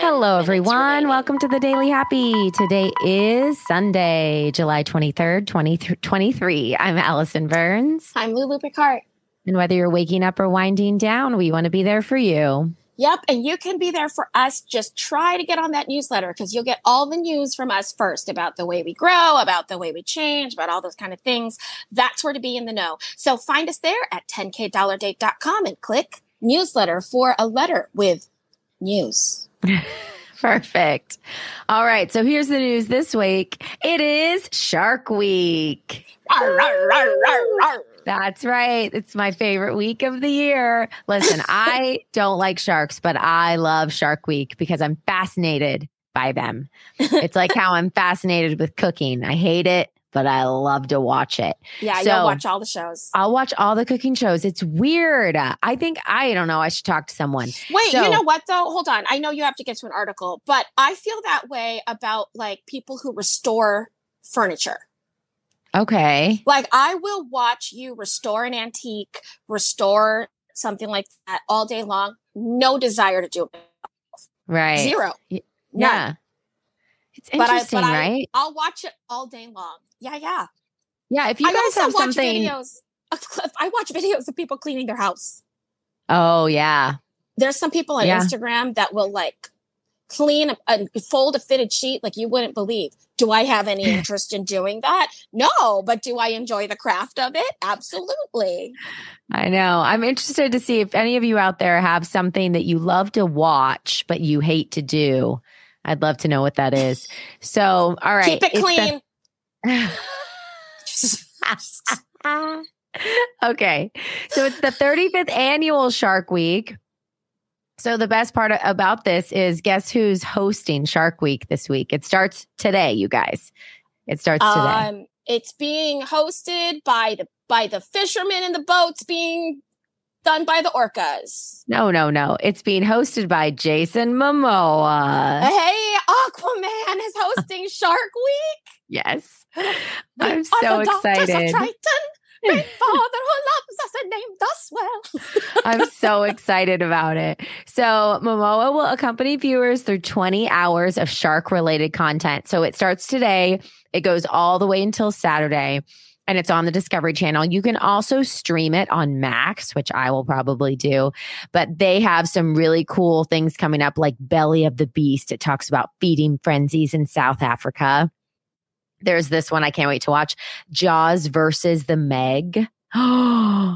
Hello, everyone. Welcome to the Daily Happy. Today is Sunday, July 23rd, 2023. I'm Alison Burns. I'm Lulu Picard. And whether you're waking up or winding down, we want to be there for you. Yep. And you can be there for us. Just try to get on that newsletter because you'll get all the news from us first about the way we grow, about the way we change, about all those kind of things. That's where to be in the know. So find us there at 10kdollardate.com and click newsletter for a letter with news. Perfect. All right. So here's the news this week. It is Shark Week. That's right. It's my favorite week of the year. Listen, I don't like sharks, but I love Shark Week because I'm fascinated by them. It's like how I'm fascinated with cooking. I hate it, but I love to watch it. Yeah, so, you'll watch all the shows. I'll watch all the cooking shows. It's weird. I think I don't know. I should talk to someone. Wait, so, you know what though? Hold on. I know you have to get to an article, but I feel that way about like people who restore furniture. Okay. Like I will watch you restore an antique, restore something like that all day long. No desire to do it. Right. Zero. Yeah. It's interesting, but I, but right? I, will watch it all day long. Yeah, yeah. Yeah, if you I guys have something videos, I watch videos of people cleaning their house. Oh, yeah. There's some people on yeah. Instagram that will like clean a, a, fold a fitted sheet like you wouldn't believe. Do I have any interest in doing that? No, but do I enjoy the craft of it? Absolutely. I know. I'm interested to see if any of you out there have something that you love to watch but you hate to do. I'd love to know what that is. So, all right. Keep it clean. The- okay. So it's the 35th annual Shark Week. So the best part about this is guess who's hosting Shark Week this week? It starts today, you guys. It starts today. Um, it's being hosted by the by the fishermen in the boats being done by the orcas. No, no, no. It's being hosted by Jason Momoa. Hey, Aquaman is hosting Shark Week. Yes. I'm so excited. Great Father who loves us and named us well. I'm so excited about it. So, Momoa will accompany viewers through 20 hours of shark related content. So, it starts today, it goes all the way until Saturday and it's on the Discovery Channel. You can also stream it on Max, which I will probably do. But they have some really cool things coming up, like Belly of the Beast. It talks about feeding frenzies in South Africa. There's this one I can't wait to watch Jaws versus the Meg.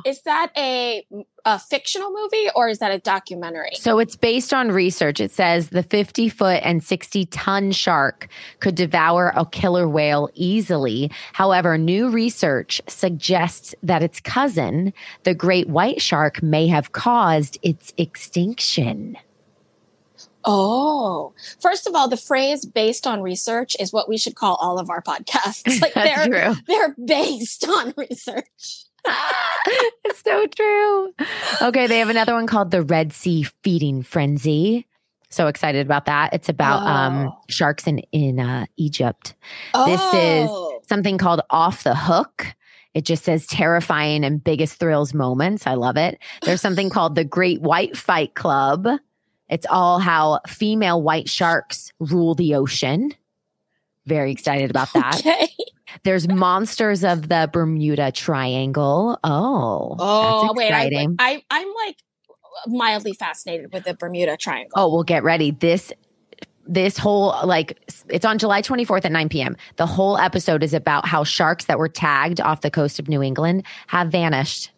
is that a, a fictional movie or is that a documentary? So it's based on research. It says the 50 foot and 60 ton shark could devour a killer whale easily. However, new research suggests that its cousin, the great white shark, may have caused its extinction. Oh, first of all, the phrase based on research is what we should call all of our podcasts. Like they're, true. they're based on research. it's so true. Okay, they have another one called the Red Sea Feeding Frenzy. So excited about that. It's about um, oh. um, sharks in in uh, Egypt. Oh. This is oh. something called Off the Hook. It just says terrifying and biggest thrills moments. I love it. There's something called the Great White Fight Club. It's all how female white sharks rule the ocean. Very excited about that. Okay. There's monsters of the Bermuda Triangle. Oh, oh, wait, I, I, I'm like mildly fascinated with the Bermuda Triangle. Oh, well, get ready. This this whole like it's on July 24th at 9 p.m. The whole episode is about how sharks that were tagged off the coast of New England have vanished.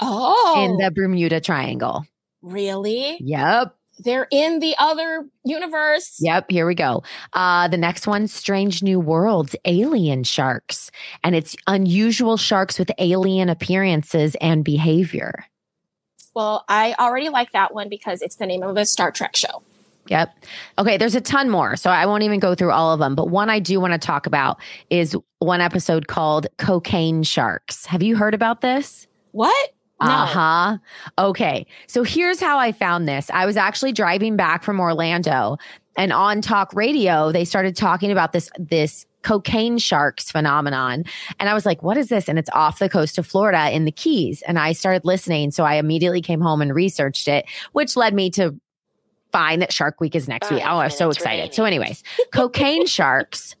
Oh, in the Bermuda Triangle. Really? Yep. They're in the other universe. Yep, here we go. Uh, the next one, Strange New Worlds, Alien Sharks. And it's unusual sharks with alien appearances and behavior. Well, I already like that one because it's the name of a Star Trek show. Yep. Okay, there's a ton more, so I won't even go through all of them. But one I do want to talk about is one episode called Cocaine Sharks. Have you heard about this? What? No. Uh huh. Okay. So here's how I found this. I was actually driving back from Orlando and on talk radio, they started talking about this, this cocaine sharks phenomenon. And I was like, what is this? And it's off the coast of Florida in the Keys. And I started listening. So I immediately came home and researched it, which led me to find that Shark Week is next Five week. Oh, I'm so excited. So, anyways, cocaine sharks.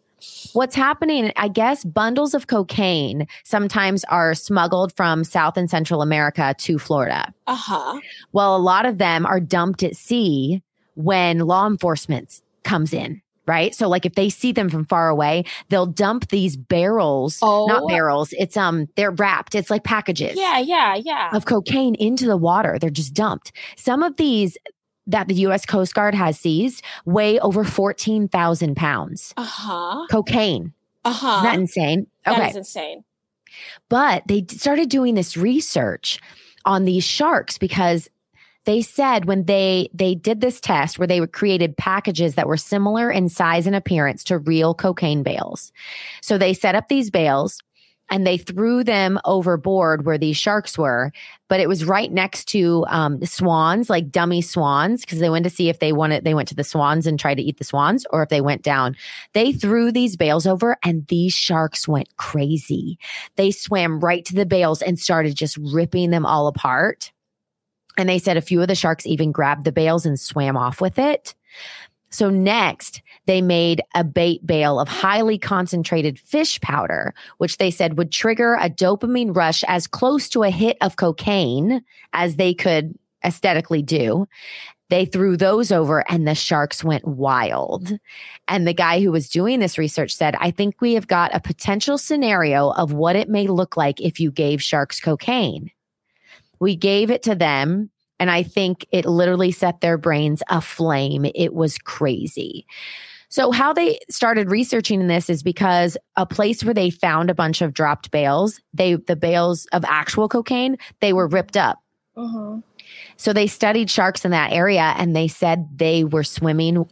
What's happening? I guess bundles of cocaine sometimes are smuggled from South and Central America to Florida. Uh huh. Well, a lot of them are dumped at sea when law enforcement comes in, right? So like if they see them from far away, they'll dump these barrels, Oh. not barrels. It's um they're wrapped. It's like packages Yeah, yeah, yeah. of cocaine into the water. They're just dumped. Some of these that the US Coast Guard has seized weigh over 14,000 pounds. Uh huh. Cocaine. Uh huh. Isn't that insane? That is insane. But they started doing this research on these sharks because they said when they they did this test where they were created packages that were similar in size and appearance to real cocaine bales. So they set up these bales and they threw them overboard where these sharks were, but it was right next to um, swans, like dummy swans, because they went to see if they wanted. They went to the swans and tried to eat the swans, or if they went down. They threw these bales over, and these sharks went crazy. They swam right to the bales and started just ripping them all apart. And they said a few of the sharks even grabbed the bales and swam off with it. So next, they made a bait bale of highly concentrated fish powder, which they said would trigger a dopamine rush as close to a hit of cocaine as they could aesthetically do. They threw those over and the sharks went wild. And the guy who was doing this research said, I think we have got a potential scenario of what it may look like if you gave sharks cocaine. We gave it to them, and I think it literally set their brains aflame. It was crazy. So, how they started researching this is because a place where they found a bunch of dropped bales, they the bales of actual cocaine, they were ripped up. Mm-hmm. So they studied sharks in that area and they said they were swimming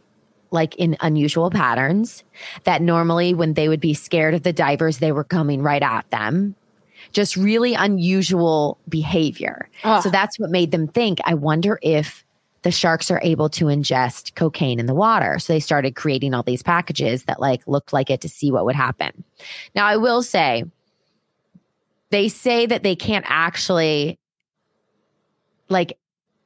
like in unusual patterns that normally when they would be scared of the divers they were coming right at them. Just really unusual behavior. Ah. So that's what made them think I wonder if the sharks are able to ingest cocaine in the water. So they started creating all these packages that like looked like it to see what would happen. Now I will say they say that they can't actually like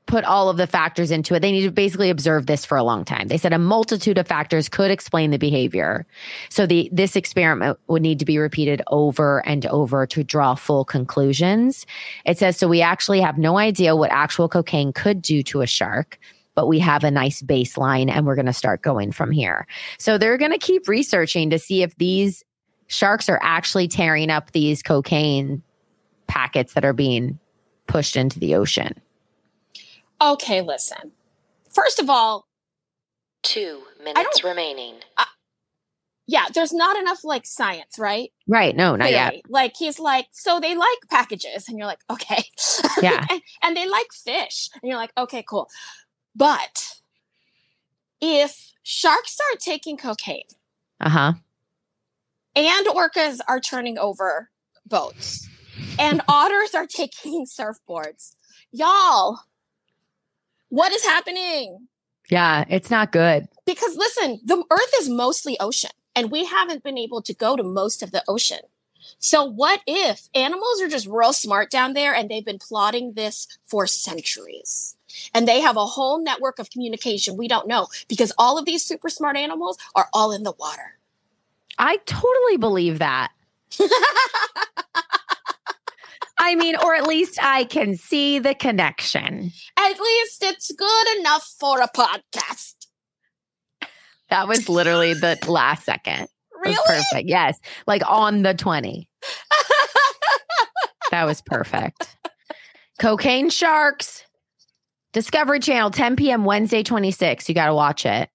put all of the factors into it. They need to basically observe this for a long time. They said a multitude of factors could explain the behavior. So the this experiment would need to be repeated over and over to draw full conclusions. It says so we actually have no idea what actual cocaine could do to a shark. But we have a nice baseline and we're going to start going from here. So they're going to keep researching to see if these sharks are actually tearing up these cocaine packets that are being pushed into the ocean. Okay, listen. First of all, Two minutes remaining. yeah, there's not enough like science, right? Right. No, not yet. Like he's like, so they like packages, and you're like, okay, Yeah. and, and they like fish, and you're like, okay, cool. But if sharks start taking cocaine Uh huh. and orcas are turning over boats and otters are taking surfboards, y'all, what is happening? Yeah. It's not good. Because listen, the earth is mostly ocean and we haven't been able to go to most of the ocean. So what if animals are just real smart down there and they've been plotting this for centuries? And they have a whole network of communication we don't know because all of these super smart animals are all in the water. I totally believe that. I mean, or at least I can see the connection. At least it's good enough for a podcast. That was literally the last second. It Really? perfect. Yes. Like on the 20. That was perfect. Cocaine Sharks. Discovery Channel, 10 p.m. Wednesday, 26. You got to watch it.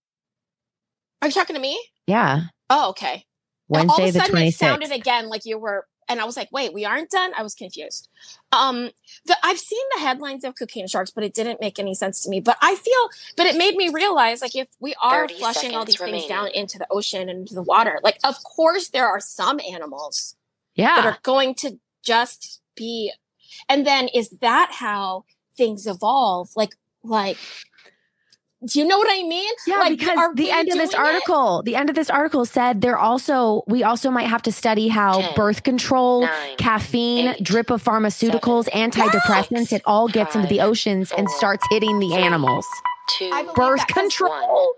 Are you talking to me? Yeah. Oh, okay. Wednesday, all of the a sudden, it 26th. sounded again like you were, and I was like, "Wait, we aren't done." I was confused. Um, the, I've seen the headlines of cocaine sharks, but it didn't make any sense to me. But I feel, but it made me realize, like, if we are flushing all these seconds things down into the ocean and into the water, like, of course, there are some animals yeah, that are going to just be. And then, is that how things evolve? Like, like. Do you know what I mean? Yeah, Like, because the end of this doing it? article, the end of this article said they're also we also might have to study how 10, birth control, Nine. caffeine, eight, drip of pharmaceuticals, antidepressants, six, it all gets into the five, oceans and starts hitting the three, animals. two, Birth that 'cause control.